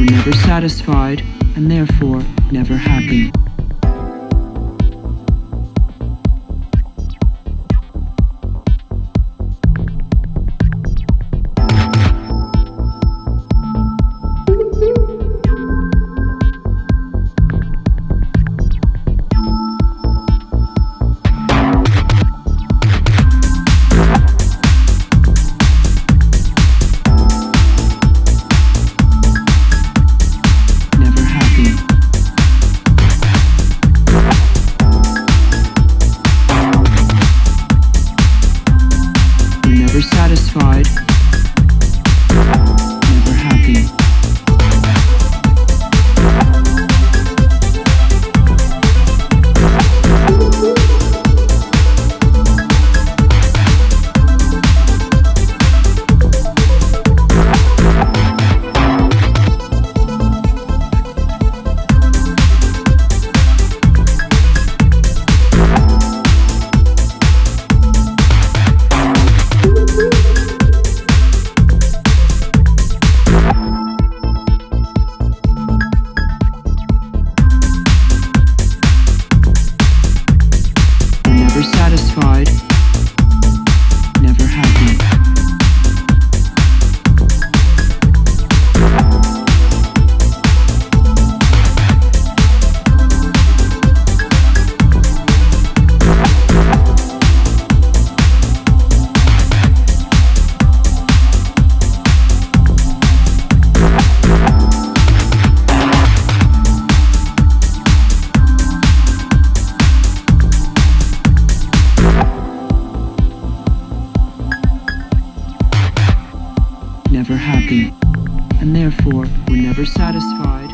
were never satisfied and therefore never happy. Satisfied. Satisfied. Never happy. And therefore were never satisfied.